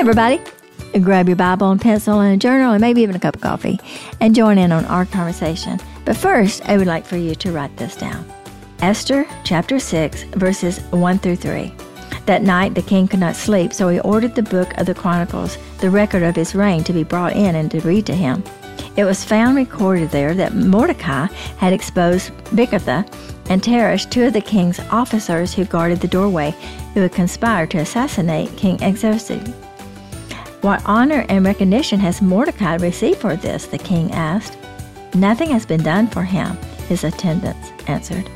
everybody. Grab your Bible and pencil and a journal and maybe even a cup of coffee and join in on our conversation. But first, I would like for you to write this down Esther chapter 6, verses 1 through 3. That night the king could not sleep, so he ordered the book of the Chronicles, the record of his reign, to be brought in and to read to him. It was found recorded there that Mordecai had exposed Bigtha and Teresh, two of the king's officers who guarded the doorway, who had conspired to assassinate King Xerxes. What honor and recognition has Mordecai received for this? the king asked. Nothing has been done for him, his attendants answered.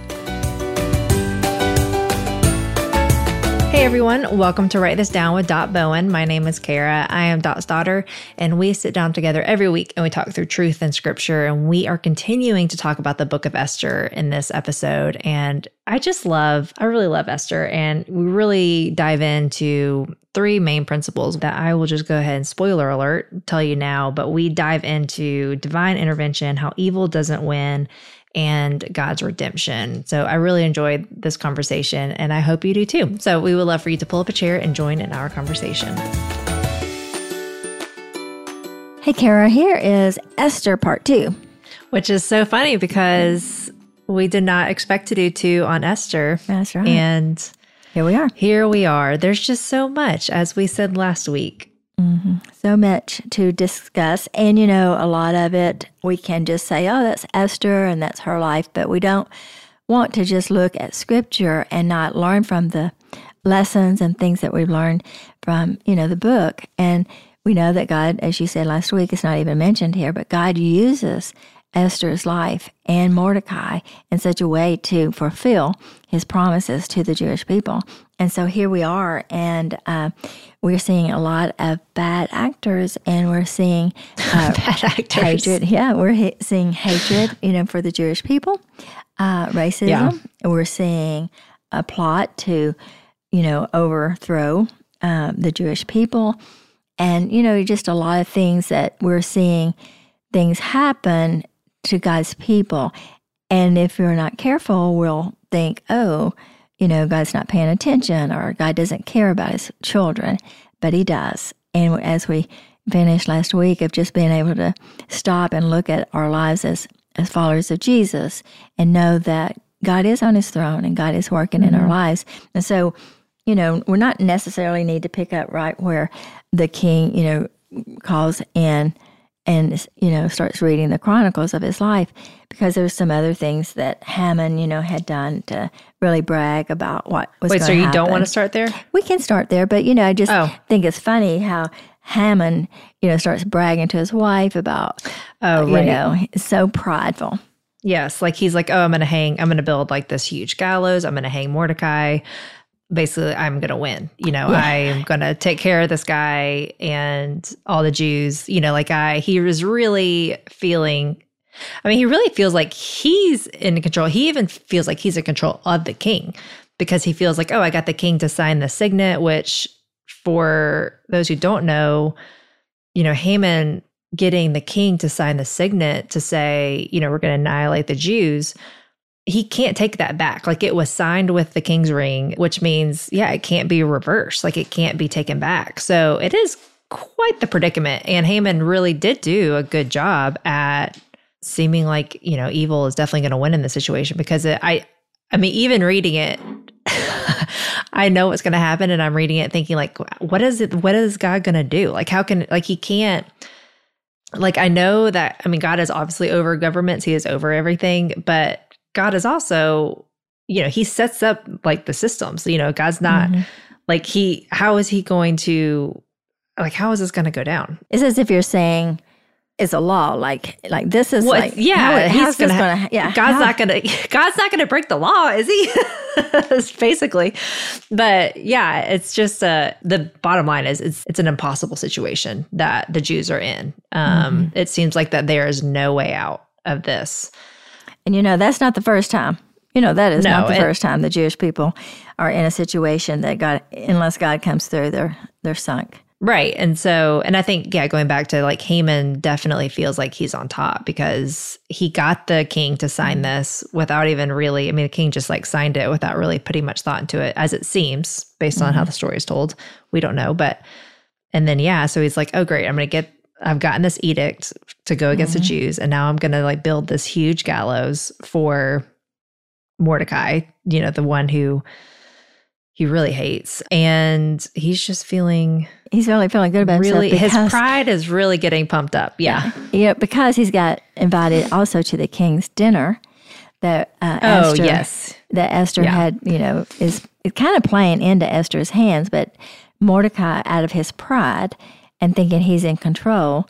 Hey everyone, welcome to Write This Down with Dot Bowen. My name is Cara. I am Dot's daughter, and we sit down together every week and we talk through truth and scripture. And we are continuing to talk about the book of Esther in this episode. And I just love, I really love Esther. And we really dive into three main principles that I will just go ahead and spoiler alert tell you now. But we dive into divine intervention, how evil doesn't win, and God's redemption. So I really enjoyed this conversation and I hope you do too. So we would love for you to pull up a chair and join in our conversation. Hey, Cara, here is Esther part two. Which is so funny because we did not expect to do two on Esther. That's right. And here we are. Here we are. There's just so much, as we said last week. Mm-hmm. So much to discuss. And, you know, a lot of it we can just say, oh, that's Esther and that's her life. But we don't want to just look at scripture and not learn from the lessons and things that we've learned from, you know, the book. And we know that God, as you said last week, it's not even mentioned here, but God uses Esther's life and Mordecai in such a way to fulfill his promises to the Jewish people. And so here we are, and uh, we're seeing a lot of bad actors, and we're seeing uh, bad actors. hatred. Yeah, we're ha- seeing hatred, you know, for the Jewish people, uh, racism. Yeah. We're seeing a plot to, you know, overthrow um, the Jewish people, and you know, just a lot of things that we're seeing things happen to God's people. And if we're not careful, we'll think, oh, you know, God's not paying attention or God doesn't care about his children, but he does. And as we finished last week of just being able to stop and look at our lives as, as followers of Jesus and know that God is on his throne and God is working mm-hmm. in our mm-hmm. lives. And so, you know, we're not necessarily need to pick up right where the king, you know, calls in and you know starts reading the chronicles of his life because there's some other things that Haman you know had done to really brag about what was wait so you happen. don't want to start there we can start there but you know I just oh. think it's funny how Haman you know starts bragging to his wife about oh right. you know so prideful yes like he's like oh I'm gonna hang I'm gonna build like this huge gallows I'm gonna hang Mordecai basically I'm going to win. You know, yeah. I'm going to take care of this guy and all the Jews, you know, like I he was really feeling I mean, he really feels like he's in control. He even feels like he's in control of the king because he feels like, "Oh, I got the king to sign the signet," which for those who don't know, you know, Haman getting the king to sign the signet to say, you know, we're going to annihilate the Jews he can't take that back. Like it was signed with the king's ring, which means, yeah, it can't be reversed. Like it can't be taken back. So it is quite the predicament. And Haman really did do a good job at seeming like, you know, evil is definitely going to win in this situation because it, I, I mean, even reading it, I know what's going to happen. And I'm reading it thinking like, what is it? What is God going to do? Like, how can, like, he can't, like, I know that, I mean, God is obviously over governments. He is over everything, but God is also, you know, he sets up like the systems. You know, God's not mm-hmm. like he, how is he going to, like, how is this going to go down? It's as if you're saying, is a law like like this is well, like yeah he's gonna, gonna, yeah god's how? not gonna god's not gonna break the law is he basically but yeah it's just uh the bottom line is it's it's an impossible situation that the jews are in um mm-hmm. it seems like that there is no way out of this and you know, that's not the first time. You know, that is no, not the it, first time the Jewish people are in a situation that God, unless God comes through, they're they're sunk. Right. And so, and I think, yeah, going back to like Haman definitely feels like he's on top because he got the king to sign this without even really, I mean, the king just like signed it without really putting much thought into it, as it seems, based mm-hmm. on how mm-hmm. the story is told. We don't know. But And then, yeah, so he's like, oh, great, I'm going to get, I've gotten this edict to go against Mhm. the Jews. And now I'm going to like build this huge gallows for Mordecai, you know, the one who he really hates. And he's just feeling He's really feeling good about really, himself his pride is really getting pumped up. Yeah. yeah, because he's got invited also to the king's dinner that uh, Oh, Esther, yes. that Esther Yeah. had, you know, is kind of playing into Esther's hands, but Mordecai, out of his pride and thinking he's in control,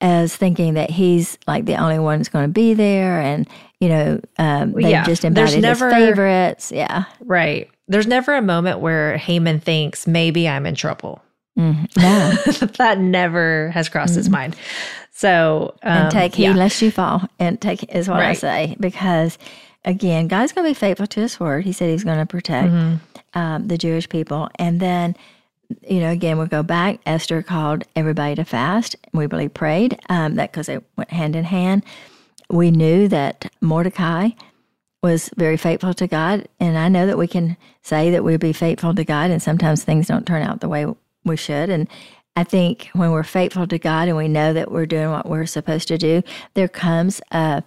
as thinking that he's like the only one that's going to be there, and you know, um, they yeah. just invited never- his favorites. Yeah, Right. There's never a moment where Haman thinks maybe I'm in trouble. Mhm. no, that never has crossed his mind. So, um, and take heed yeah. lest you fall. And take is what I say because again, God's going to be faithful to His word. He said He's going to protect Mhm. um, the Jewish people, and then. You know, again, we'll go back. Esther called everybody to fast. We believe prayed um, that because they went hand in hand. We knew that Mordecai was very faithful to God, and I know that we can say that we be faithful to God, and sometimes things don't turn out the way we should. And I think when we're faithful to God and we know that we're doing what we're supposed to do, there comes a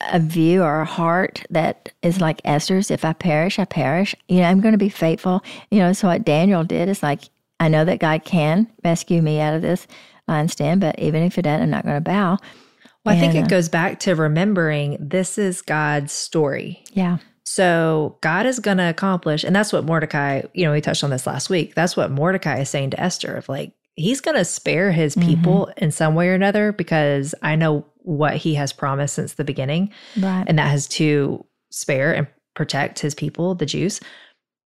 a view or a heart that is like Esther's. If I perish, I perish. You know, I'm going to be faithful. You know, so what Daniel did is like, I know that God can rescue me out of this lion's den, but even if it doesn't, I'm not going to bow. Well, I think it uh, goes back to remembering this is God's story. Yeah. So God is going to accomplish, and that's what Mordecai, you know, we touched on this last week. That's what Mordecai is saying to Esther of like, he's going to spare his people in some way or another because I know what he has promised since the beginning. Right. and that has to spare and protect his people, the Jews.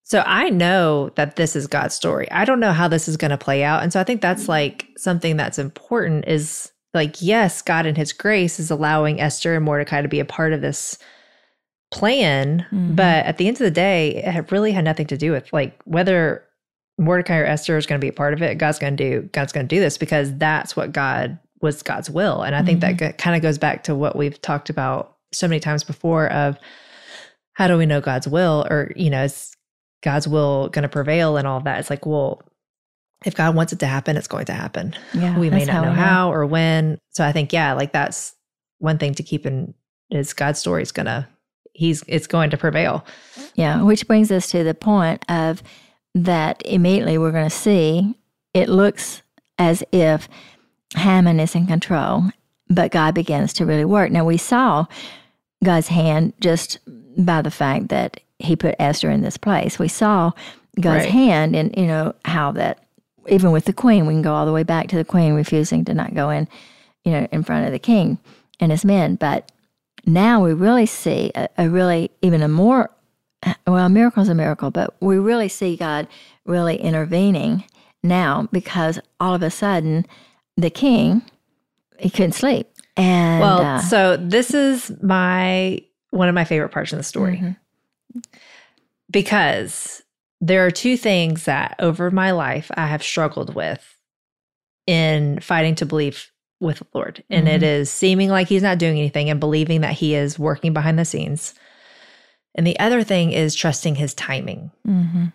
So I know that this is God's story. I don't know how this is going to play out. And so I think that's like something that's important is like, yes, God in his grace is allowing Esther and Mordecai to be a part of this plan. Mhm. But at the end of the day, it really had nothing to do with like whether Mordecai or Esther is going to be a part of it. God's going to do, God's going to do this because that's what God was God's will. And I think that Mm-hmm. kind of goes back to what we've talked about so many times before of how do we know God's will or, you know, is God's will going to prevail and all that? It's like, well, if God wants it to happen, it's going to happen. yeah. we may not know how or when. So I think, yeah, like that's one thing to keep in is God's story is going to, he's, it's going to prevail. Yeah, which brings us to the point of that immediately we're going to see it looks as if Haman is in control, but God begins to really work. Now, we saw God's hand just by the fact that he put Esther in this place. We saw God's Right. hand and, you know, how that even with the queen, we can go all the way back to the queen refusing to not go in, you know, in front of the king and his men. But now we really see a, a really even a more well, a miracle's a miracle, but we really see God really intervening now because all of a sudden the king he couldn't sleep. And well, uh, so this is my, one of my favorite parts of the story mhm, because there are two things that over my life I have struggled with in fighting to believe with the Lord. And it is seeming like he's not doing anything and believing that he is working behind the scenes. And the other thing is trusting his timing. mhm,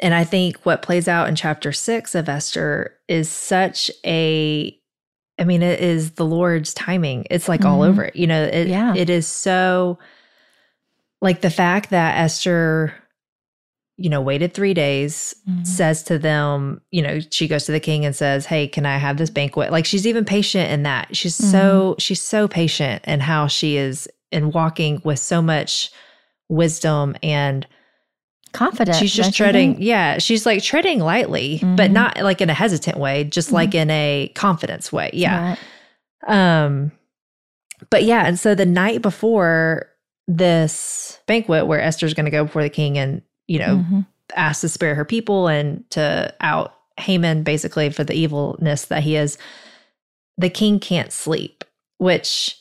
And I think what plays out in chapter six of Esther is such a, I mean, it is the Lord's timing. It's like all Mhm. over it. You know, it, Yeah. it is so like the fact that Esther, you know, waited three days, Mhm. says to them, you know, she goes to the king and says, Hey, can I have this banquet? Like she's even patient in that. She's so, she's so patient in how she is in walking with so much wisdom and confident. she's just treading think? yeah she's like treading lightly but Mhm. not like in a hesitant way just like in a confidence way yeah Right. um but yeah and so the night before this banquet where esther's going to go before the king and you know Mhm. ask to spare her people and to out haman basically for the evilness that he is the king can't sleep which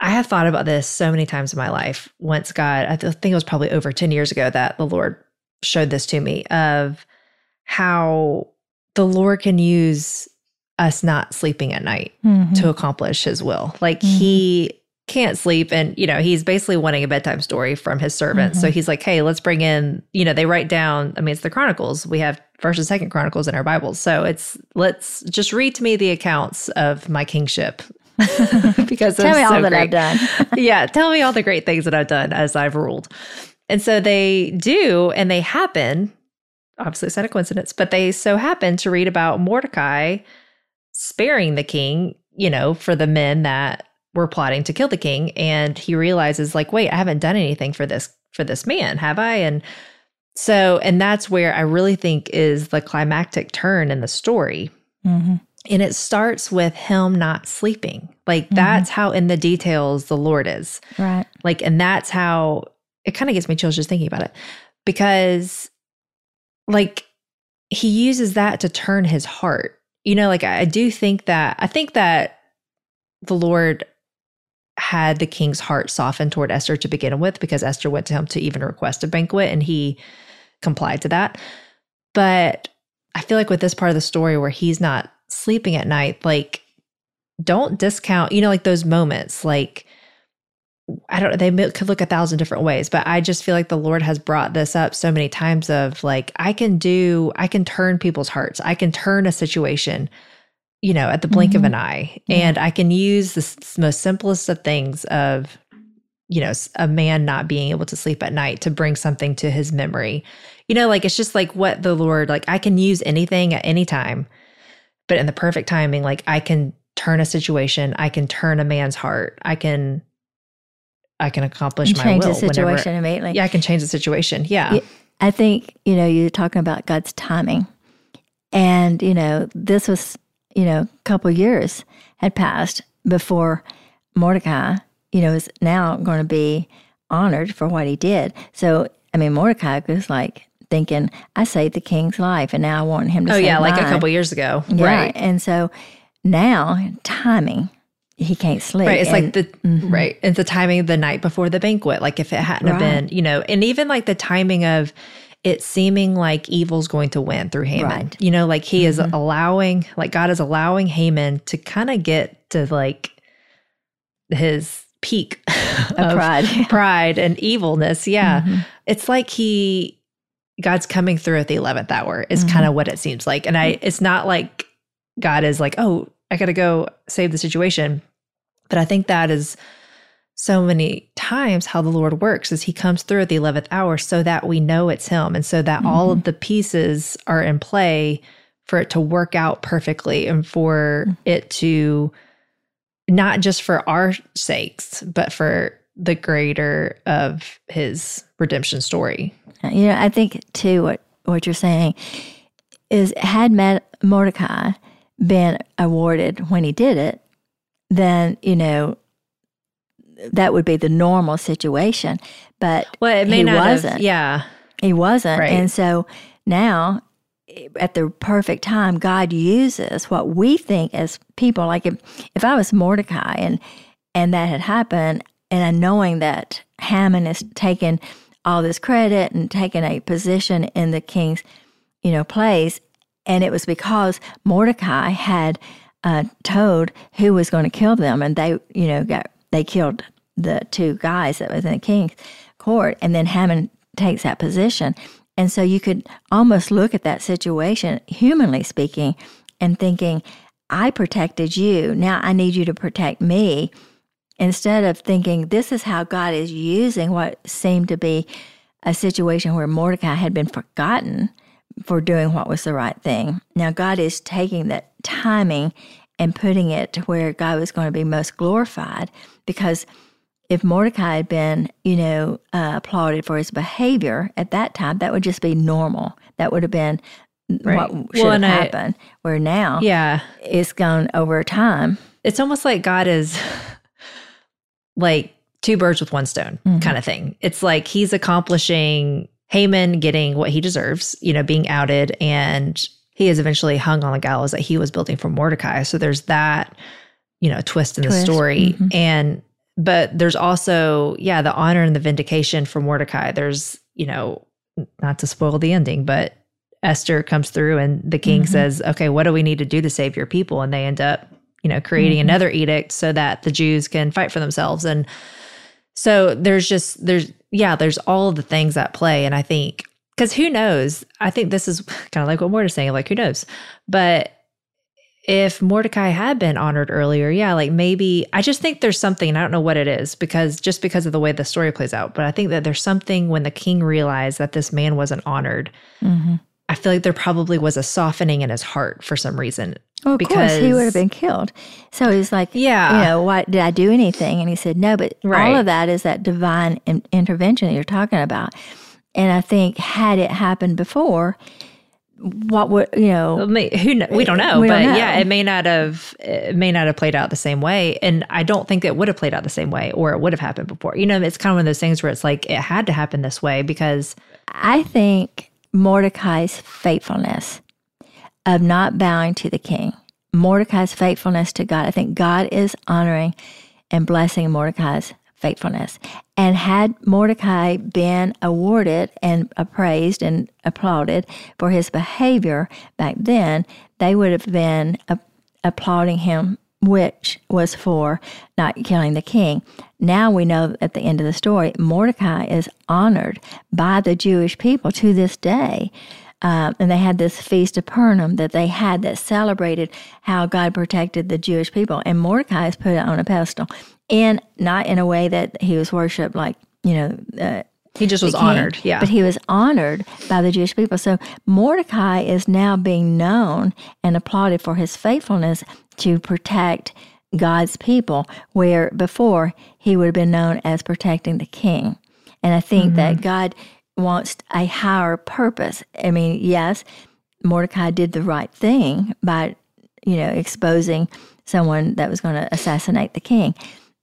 I have thought about this so many times in my life. Once God, I think it was probably over 10 years ago that the Lord showed this to me of how the Lord can use us not sleeping at night Mhm. to accomplish his will. Like Mhm. he can't sleep and you know, he's basically wanting a bedtime story from his servants. So Mhm. he's like, "Hey, let's bring in, you know, they write down, I mean, it's the Chronicles. We have First and Second Chronicles in our Bibles. So it's let's just read to me the accounts of my kingship because tell me so all that great. I've done. yeah, tell me all the great things that I've done as I've ruled. And so they do, and they happen. Obviously, it's not a coincidence, but they so happen to read about Mordecai sparing the king, you know, for the men that were plotting to kill the king. And he realizes, like, wait, I haven't done anything for this for this man, have I? And so, and that's where I really think is the climactic turn in the story. Mm-hmm. And it starts with him not sleeping. Like mm-hmm. that's how in the details the Lord is. Right. Like, and that's how it kind of gets me chills just thinking about it because, like, he uses that to turn his heart. You know, like, I, I do think that, I think that the Lord had the king's heart softened toward Esther to begin with because Esther went to him to even request a banquet and he complied to that. But I feel like with this part of the story where he's not sleeping at night, like, don't discount, you know, like those moments, like, I don't know, they could look a thousand different ways, but I just feel like the Lord has brought this up so many times of like, I can do, I can turn people's hearts, I can turn a situation, you know, at the blink of Mhm. an eye. Yeah. And I can use the s- most simplest of things of, you know, a man not being able to sleep at night to bring something to his memory. You know, like it's just like what the Lord, like I can use anything at any time, but in the perfect timing, like I can turn a situation, I can turn a man's heart, I can, I can accomplish And my change will the situation whenever. immediately. Yeah, I can change the situation. Yeah. Yeah. I think, you know, you're talking about God's timing. And, you know, this was, you know, a couple years had passed before Mordecai, you know, is now going to be honored for what he did. So, I mean, Mordecai was like thinking, I saved the king's life and now I want him to Oh yeah, like a couple years ago. Yeah. Right. And so now timing, he can't sleep. Right. It's And- like the Mhm. right. It's the timing of the night before the banquet. Like if it hadn't have been, you know, and even like the timing of it seeming like evil's going to win through Haman. Right. Mm-hmm. You know, like he is allowing, like God is allowing Haman to kind of get to like his peak a pride. pride and evilness. Yeah. Mhm. It's like he God's coming through at the 11th hour is Mhm. kind of what it seems like. And I mm-hmm. it's not like God is like, "Oh, I got to go save the situation." But I think that is so many times how the Lord works is he comes through at the 11th hour so that we know it's him and so that all of mm-hmm. the pieces are in play for it to work out perfectly and for mm. it to not just for our sakes but for the greater of his redemption story. Uh, you know, I think too what what you're saying is had Mordecai been awarded when he did it, then you know that would be the normal situation. But Well, it may He not wasn't. yeah. he wasn't, Right. and so now eh, at the perfect time, God uses what we think as people. Like if if I was Mordecai and and that had happened, and I knowing that Haman is taking all this credit and taking a position in the king's, you know, place, and it was because Mordecai had uh, told who was going to kill them, and they, you know, got they killed the two guys that was in the king's court, and then Haman takes that position, and so you could almost look at that situation, humanly speaking, and thinking, I protected you, now I need you to protect me instead of thinking this is how God is using what seemed to be a situation where Mordecai had been forgotten for doing what was the right thing. Now God is taking that timing and putting it to where God was going to be most glorified because if Mordecai had been, you know, uh, applauded for his behavior at that time, that would just be normal. That would have been Right. what should I- happened. Where now Yeah. it's gone over time. It's almost like God is like two birds with one stone Mhm. kind of thing. It's like he's accomplishing Haman getting what he deserves, you know, being outed, and he is eventually hung on the gallows that he was building for Mordecai. So there's that, you know, twist in the Twist, story. mhm. And, but there's also, yeah, the honor and the vindication for Mordecai. There's, you know, not to spoil the ending, but Esther comes through and the king Mhm. says, okay, what do we need to do to save your people? And they end up, you know, creating Mhm. another edict so that the Jews can fight for themselves. And so there's just, there's, yeah, there's all the things at play. And I think because who knows? I think this is kind of like what Mortar's saying, like who knows? But if Mordecai had been honored earlier, yeah, like maybe I just think there's something, I don't know what it is, because just because of the way the story plays out, but I think that there's something when the king realized that this man wasn't honored. Mm-hmm. I feel like there probably was a softening in his heart for some reason. Well, of because, course, he would have been killed. So he's like, yeah, you know, why did I do anything? And he said, no, but right. all of that is that divine in- intervention that you're talking about. And I think had it happened before, what would you know? Who know, we don't know, we but don't know. yeah, it may not have it may not have played out the same way, and I don't think it would have played out the same way, or it would have happened before. You know, it's kind of one of those things where it's like it had to happen this way because I think Mordecai's faithfulness of not bowing to the king, Mordecai's faithfulness to God. I think God is honoring and blessing Mordecai's faithfulness. And had Mordecai been awarded and appraised and applauded for his behavior back then, they would have been applauding him, which was for not killing the king. Now we know at the end of the story, Mordecai is honored by the Jewish people to this day. Uh, and they had this feast of Purim that they had that celebrated how God protected the Jewish people. And Mordecai is put on a pedestal and not in a way that he was worshipped like you know uh, he just was honored yeah but he was honored by the jewish people so mordecai is now being known and applauded for his faithfulness to protect god's people where before he would have been known as protecting the king and i think mm-hmm. that god wants a higher purpose i mean yes mordecai did the right thing by you know exposing someone that was going to assassinate the king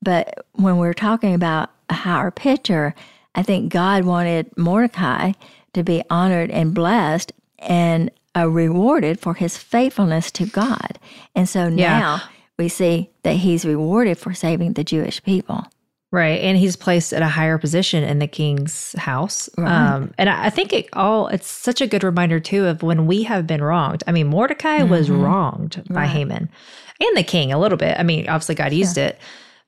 but when we're talking about a higher picture, I think God wanted Mordecai to be honored and blessed and uh, rewarded for his faithfulness to God. And so now yeah. we see that he's rewarded for saving the Jewish people. Right. And he's placed at a higher position in the king's house. Right. Um, and I think it all, it's such a good reminder, too, of when we have been wronged. I mean, Mordecai mm-hmm. was wronged right. by Haman and the king a little bit. I mean, obviously, God used yeah. it.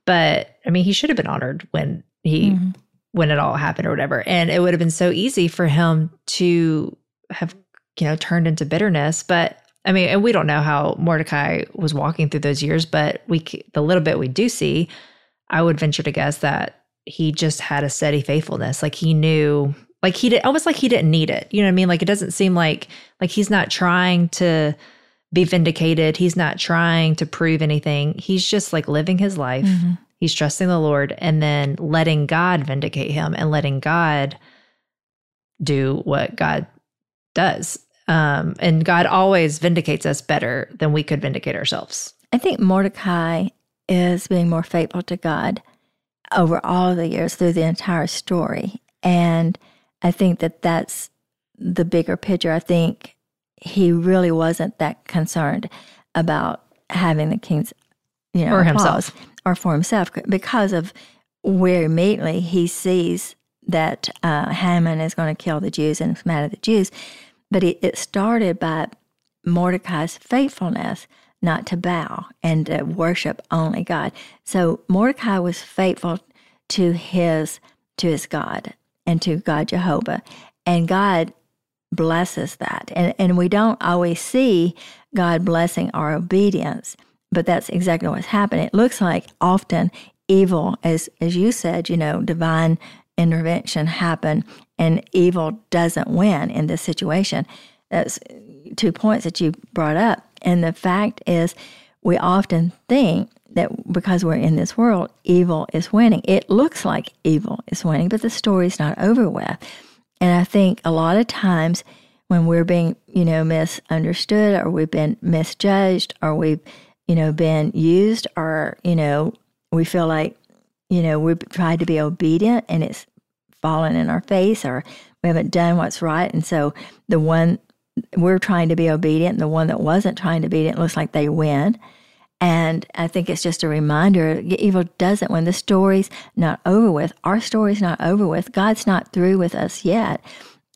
But I mean, he should have been honored when he mm-hmm. when it all happened or whatever. And it would have been so easy for him to have, you know, turned into bitterness. But I mean, and we don't know how Mordecai was walking through those years, but we the little bit we do see, I would venture to guess that he just had a steady faithfulness. Like he knew, like he did, almost like he didn't need it. You know what I mean? Like it doesn't seem like like he's not trying to be vindicated. He's not trying to prove anything. He's just like living his life. Mm-hmm. He's trusting the Lord and then letting God vindicate him and letting God do what God does. Um, and God always vindicates us better than we could vindicate ourselves. I think Mordecai is being more faithful to God over all the years through the entire story. And I think that that's the bigger picture. I think he really wasn't that concerned about having the king's, you know, or himself or for himself because of where immediately he sees that uh, Haman is going to kill the Jews and it's mad at the Jews. But it, it started by Mordecai's faithfulness not to bow and to worship only God. So Mordecai was faithful to his to his God and to God Jehovah. And God blesses that. And, and we don't always see God blessing our obedience, but that's exactly what's happening. It looks like often evil, as, as you said, you know, divine intervention happen and evil doesn't win in this situation. That's two points that you brought up. And the fact is, we often think that because we're in this world, evil is winning. It looks like evil is winning, but the story's not over with. And I think a lot of times when we're being, you know, misunderstood or we've been misjudged or we've, you know, been used or, you know, we feel like, you know, we've tried to be obedient and it's fallen in our face or we haven't done what's right. And so the one we're trying to be obedient, and the one that wasn't trying to be obedient looks like they win. And I think it's just a reminder evil doesn't win. The story's not over with. Our story's not over with. God's not through with us yet.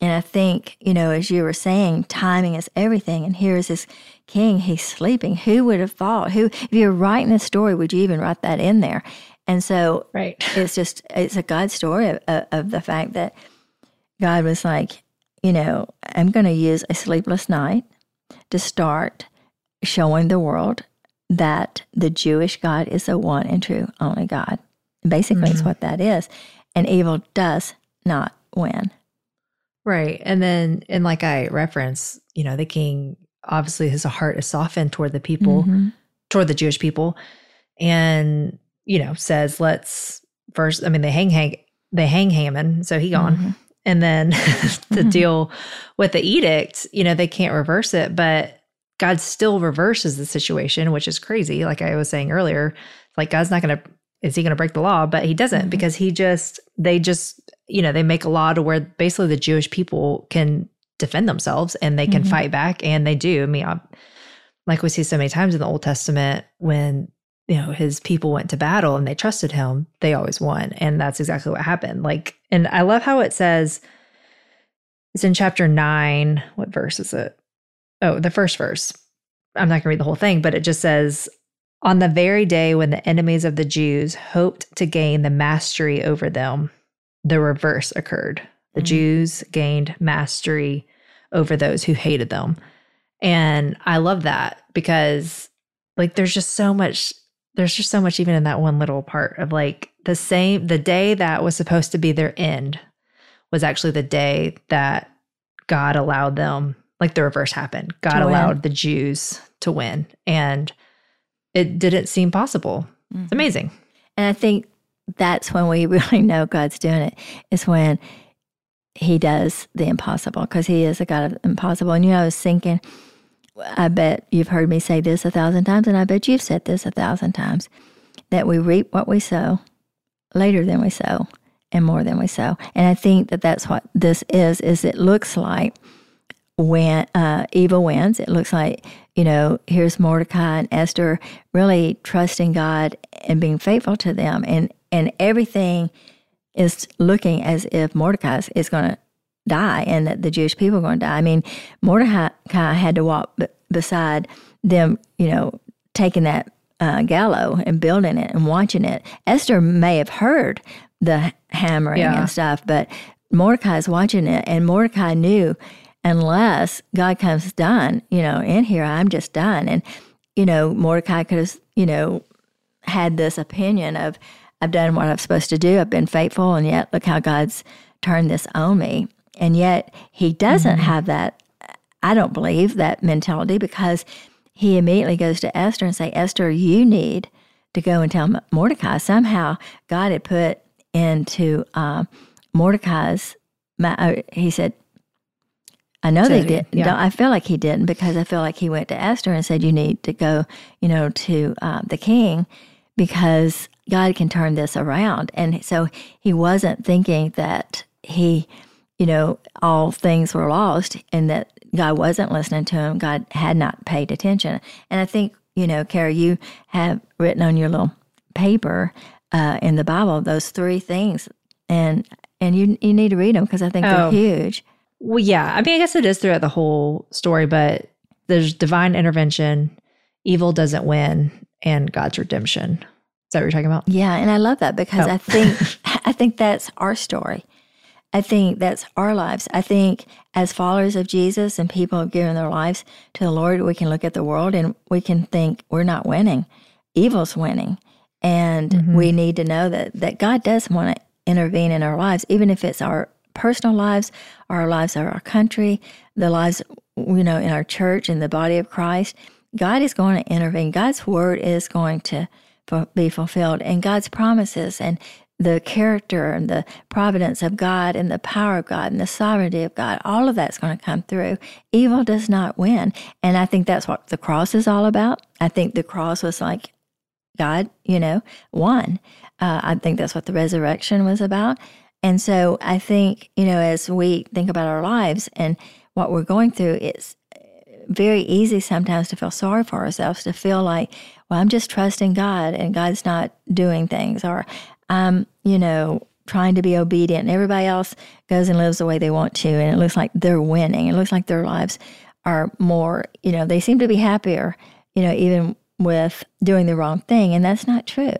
And I think, you know, as you were saying, timing is everything. And here's this king, he's sleeping. Who would have thought? Who, if you're writing this story, would you even write that in there? And so right. it's just, it's a God story of, of the fact that God was like, you know, I'm going to use a sleepless night to start showing the world that the Jewish God is the one and true only God. Basically, mm-hmm. it's what that is. And evil does not win. Right. And then, and like I reference, you know, the king obviously his heart is softened toward the people, mm-hmm. toward the Jewish people, and, you know, says, let's first, I mean, they hang, hang, they hang Haman, so he gone. Mm-hmm. And then the mm-hmm. deal with the edict, you know, they can't reverse it, but God still reverses the situation, which is crazy. Like I was saying earlier, like God's not going to, is he going to break the law? But he doesn't mm-hmm. because he just, they just, you know, they make a law to where basically the Jewish people can defend themselves and they can mm-hmm. fight back. And they do. I mean, I, like we see so many times in the Old Testament when, you know, his people went to battle and they trusted him, they always won. And that's exactly what happened. Like, and I love how it says, it's in chapter nine. What verse is it? oh, the first verse. I'm not going to read the whole thing, but it just says, On the very day when the enemies of the Jews hoped to gain the mastery over them, the reverse occurred. The mm-hmm. Jews gained mastery over those who hated them. And I love that because, like, there's just so much, there's just so much even in that one little part of like the same, the day that was supposed to be their end was actually the day that God allowed them like the reverse happened. God allowed the Jews to win, and it didn't seem possible. Mm-hmm. It's amazing. And I think that's when we really know God's doing it, is when He does the impossible, because He is a God of impossible. And you know, I was thinking, I bet you've heard me say this a thousand times, and I bet you've said this a thousand times that we reap what we sow later than we sow and more than we sow. And I think that that's what this is, is it looks like when uh, evil wins. It looks like, you know, here's Mordecai and Esther really trusting God and being faithful to them. And, and everything is looking as if Mordecai is going to die and that the Jewish people are going to die. I mean, Mordecai had to walk b- beside them, you know, taking that uh, gallows and building it and watching it. Esther may have heard the hammering yeah. and stuff, but Mordecai is watching it, and Mordecai knew unless God comes done, you know, in here, I'm just done. And, you know, Mordecai could have, you know, had this opinion of, I've done what I'm supposed to do, I've been faithful, and yet look how God's turned this on me. And yet he doesn't mm-hmm. have that, I don't believe, that mentality because he immediately goes to Esther and say, Esther, you need to go and tell Mordecai. Somehow God had put into uh, Mordecai's, uh, he said, I know they did. Yeah. I feel like he didn't because I feel like he went to Esther and said, "You need to go, you know, to uh, the king because God can turn this around." And so he wasn't thinking that he, you know, all things were lost and that God wasn't listening to him. God had not paid attention. And I think, you know, Cara, you have written on your little paper uh, in the Bible those three things, and and you you need to read them because I think oh. they're huge. Well, yeah. I mean, I guess it is throughout the whole story, but there's divine intervention, evil doesn't win, and God's redemption. Is that what you're talking about? Yeah, and I love that because oh. I think I think that's our story. I think that's our lives. I think as followers of Jesus and people have given their lives to the Lord, we can look at the world and we can think we're not winning. Evil's winning. And mm-hmm. we need to know that that God does want to intervene in our lives, even if it's our personal lives, our lives of our country, the lives, you know, in our church, in the body of Christ. God is going to intervene. God's word is going to be fulfilled, and God's promises and the character and the providence of God and the power of God and the sovereignty of God, all of that's going to come through. Evil does not win. And I think that's what the cross is all about. I think the cross was like God, you know, won. Uh, I think that's what the resurrection was about. And so I think, you know, as we think about our lives and what we're going through, it's very easy sometimes to feel sorry for ourselves, to feel like, well, I'm just trusting God and God's not doing things, or I'm, you know, trying to be obedient and everybody else goes and lives the way they want to. And it looks like they're winning. It looks like their lives are more, you know, they seem to be happier, you know, even with doing the wrong thing. And that's not true.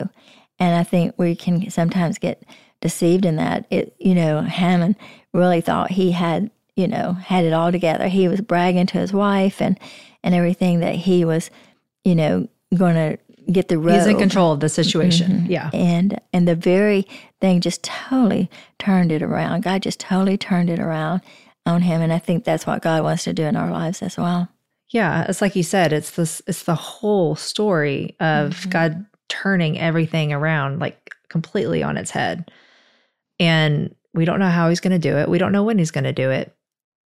And I think we can sometimes get deceived in that. It, you know, Haman really thought he had, you know, had it all together. He was bragging to his wife and, and everything that he was, you know, going to get the robe. He's in control of the situation. Mm-hmm. Yeah. And and the very thing just totally turned it around. God just totally turned it around on him. And I think that's what God wants to do in our lives as well. Yeah. It's like you said, it's this it's the whole story of mm-hmm. God turning everything around like completely on its head. And we don't know how he's going to do it. We don't know when he's going to do it.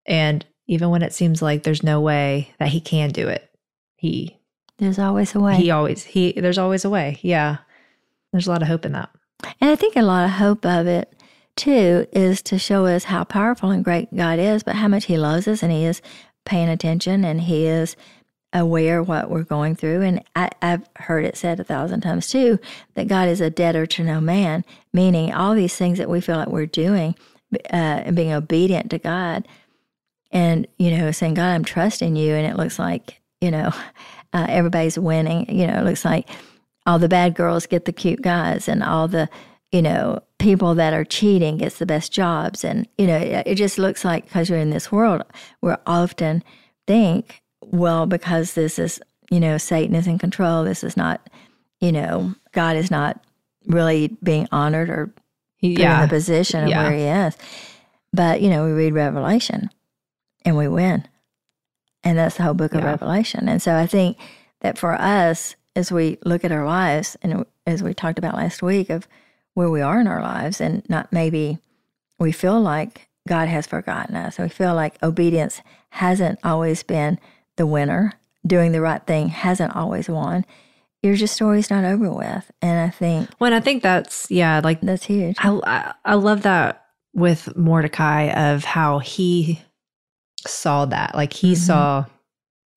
And even when it seems like there's no way that he can do it, he there's always a way. He always he there's always a way. Yeah. There's a lot of hope in that. And I think a lot of hope of it too is to show us how powerful and great God is, but how much he loves us and he is paying attention and he is aware what we're going through. And I, have heard it said a thousand times too that God is a debtor to no man, meaning all these things that we feel like we're doing uh, and being obedient to God and, you know, saying, God, I'm trusting you. And it looks like, you know, uh, everybody's winning. You know, it looks like all the bad girls get the cute guys, and all the you know people that are cheating gets the best jobs, and you know it, it just looks like because you're in this world, we often think, well, because this is you know Satan is in control. This is not, you know, God is not really being honored or yeah. in the position of yeah. where He is. But you know, we read Revelation, and we win. And that's the whole book of Revelation. And so I think that for us, as we look at our lives, and as we talked about last week, of where we are in our lives, and not maybe we feel like God has forgotten us. We feel like obedience hasn't always been the winner, doing the right thing hasn't always won. Your just story's not over with. And I think. Well, I think that's, yeah, like. That's huge. I, I, I love that with Mordecai of how he saw that. Like he mm-hmm. saw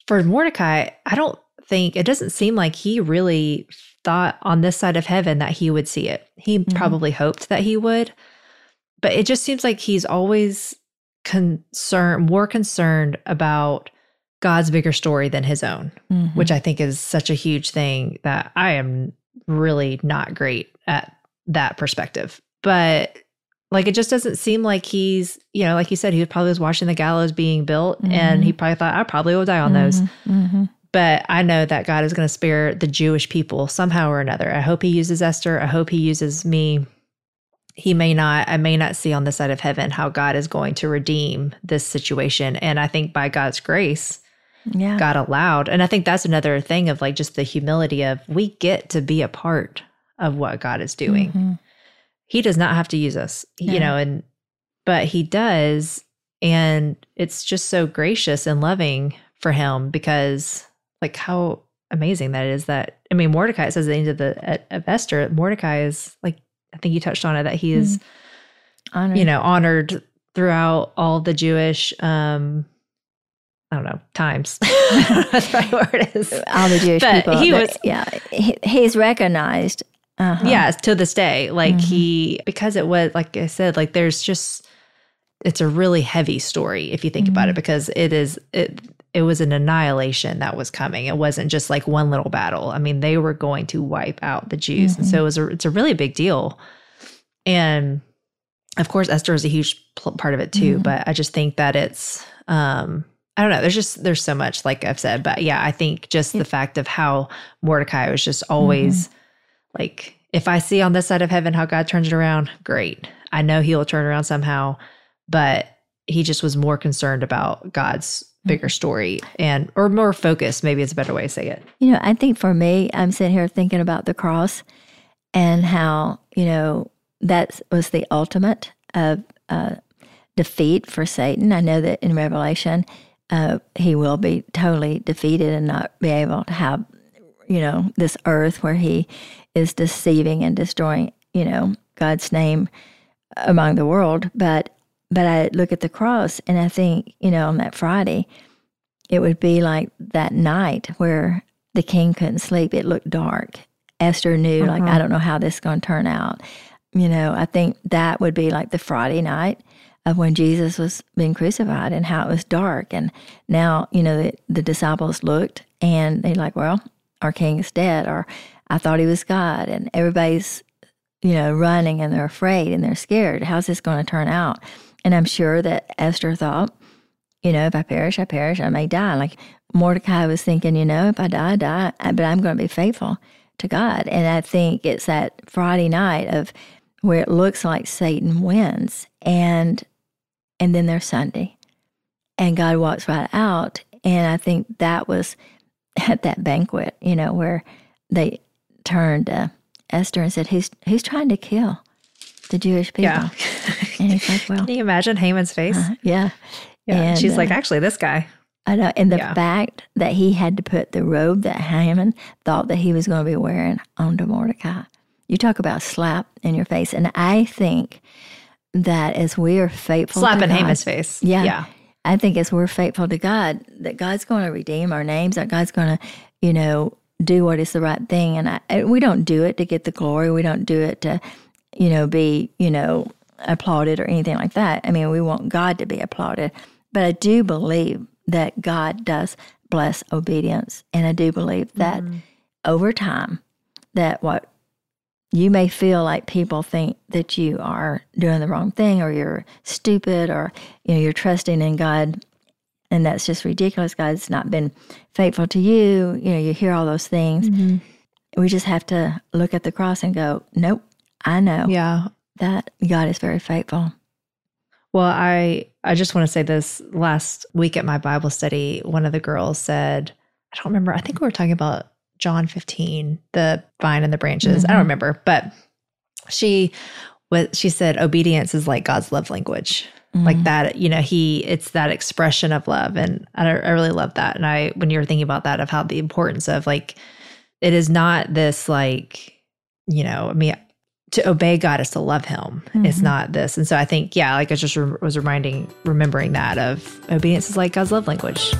for Mordecai, I don't think it doesn't seem like he really thought on this side of heaven that he would see it. He mm-hmm. probably hoped that he would, but it just seems like he's always concerned, more concerned about God's bigger story than his own, mm-hmm. which I think is such a huge thing that I am really not great at that perspective. But like it just doesn't seem like he's, you know, like you said, he probably was watching the gallows being built mm-hmm. and he probably thought, I probably will die on those. Mm-hmm. mm-hmm. But I know that God is going to spare the Jewish people somehow or another. I hope he uses Esther. I hope he uses me. He may not, I may not see on the side of heaven how God is going to redeem this situation. And I think by God's grace, yeah. God allowed. And I think that's another thing of like just the humility of we get to be a part of what God is doing. Mm-hmm he does not have to use us, no. you know, and but he does. And it's just so gracious and loving for him because, like, how amazing that is that, I mean, Mordecai says at the end of the of Esther, Mordecai is like, I think you touched on it, that he is, mm-hmm. honored. you know, honored throughout all the Jewish, um, I don't know, times. That's right word is. All the Jewish but people. He was, yeah, he, he's recognized uh-huh. Yeah, to this day. Like mm-hmm. he because it was like I said, like there's just it's a really heavy story if you think mm-hmm. about it mm-hmm. because it is it it was an annihilation that was coming. It wasn't just like one little battle. I mean, they were going to wipe out the Jews. Mm-hmm. And so mm-hmm. it was a, it's a really big deal. And of course Esther is a huge part of it too, mm-hmm. but I just think that it's um I don't know. There's just there's so much, like I've said, but yeah, I think just the fact of how Mordecai was just always mm-hmm. Like, if I see on this side of heaven how God turns it around, great. I know He'll turn around somehow, but he just was more concerned about God's bigger story and or more focused maybe it's a better way to say it. You know i think for me i'm sitting here thinking about the cross and how you know that was the ultimate of uh, defeat for satan. I know that in revelation uh, he will be totally defeated and not be able to have you know this earth where he is deceiving and destroying, you know, God's name among the world. But but I look at the cross and I think, you know, on that Friday, it would be like that night where the king couldn't sleep. It looked dark. Esther knew, uh-huh. like, I don't know how this is going to turn out. You know, I think that would be like the Friday night of when Jesus was being crucified and how it was dark. And now, you know, the, the disciples looked and they're like, well, our king is dead, or I thought he was God, and everybody's, you know, running and they're afraid and they're scared. How's this going to turn out? And I'm sure that Esther thought, you know, if I perish, I perish, I may die. Like Mordecai was thinking, you know, if I die, I die, but I'm going to be faithful to God. And I think it's that Friday night of where it looks like Satan wins and and then there's Sunday. And God walks right out. And I think that was at that banquet, you know, where they turned to Esther and said, He's he's trying to kill the Jewish people. Yeah. and he's like, Well Can you imagine Haman's face? Uh, yeah. Yeah. And, she's uh, like, actually this guy. I know. And the yeah. fact that he had to put the robe that Haman thought that he was going to be wearing onto Mordecai. You talk about slap in your face. And I think that as we are faithful slap in Haman's face. Yeah. Yeah. I think as we're faithful to God, that God's going to redeem our names, that God's going to, you know, do what is the right thing. And I, we don't do it to get the glory. We don't do it to, you know, be, you know, applauded or anything like that. I mean, we want God to be applauded. But I do believe that God does bless obedience. And I do believe that mm-hmm. over time, that what you may feel like people think that you are doing the wrong thing or you're stupid or you know you're trusting in God and that's just ridiculous. God's not been faithful to you. You know, you hear all those things. Mm-hmm. We just have to look at the cross and go, nope, I know. Yeah. That God is very faithful. Well, I I just want to say this last week at my Bible study, one of the girls said, I don't remember, I think we were talking about John 15, the vine and the branches. Mm-hmm. I don't mm-hmm. remember, but she was she said obedience is like God's love language. Mm-hmm. Like that, you know, he it's that expression of love and I, I really love that. And I when you were thinking about that of how the importance of like it is not this like, you know, I mean to obey God is to love Him. Mm-hmm. It's not this. And so I think, yeah, like I just re- was reminding, remembering that of obedience is like God's love language.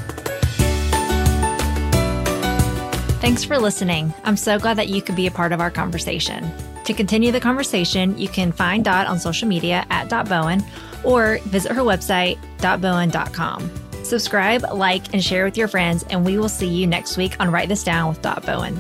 Thanks for listening. I'm so glad that you could be a part of our conversation. To continue the conversation, you can find Dot on social media at Dot Bowen or visit her website, dotbowen.com. Subscribe, like, and share with your friends, and we will see you next week on Write This Down with Dot Bowen.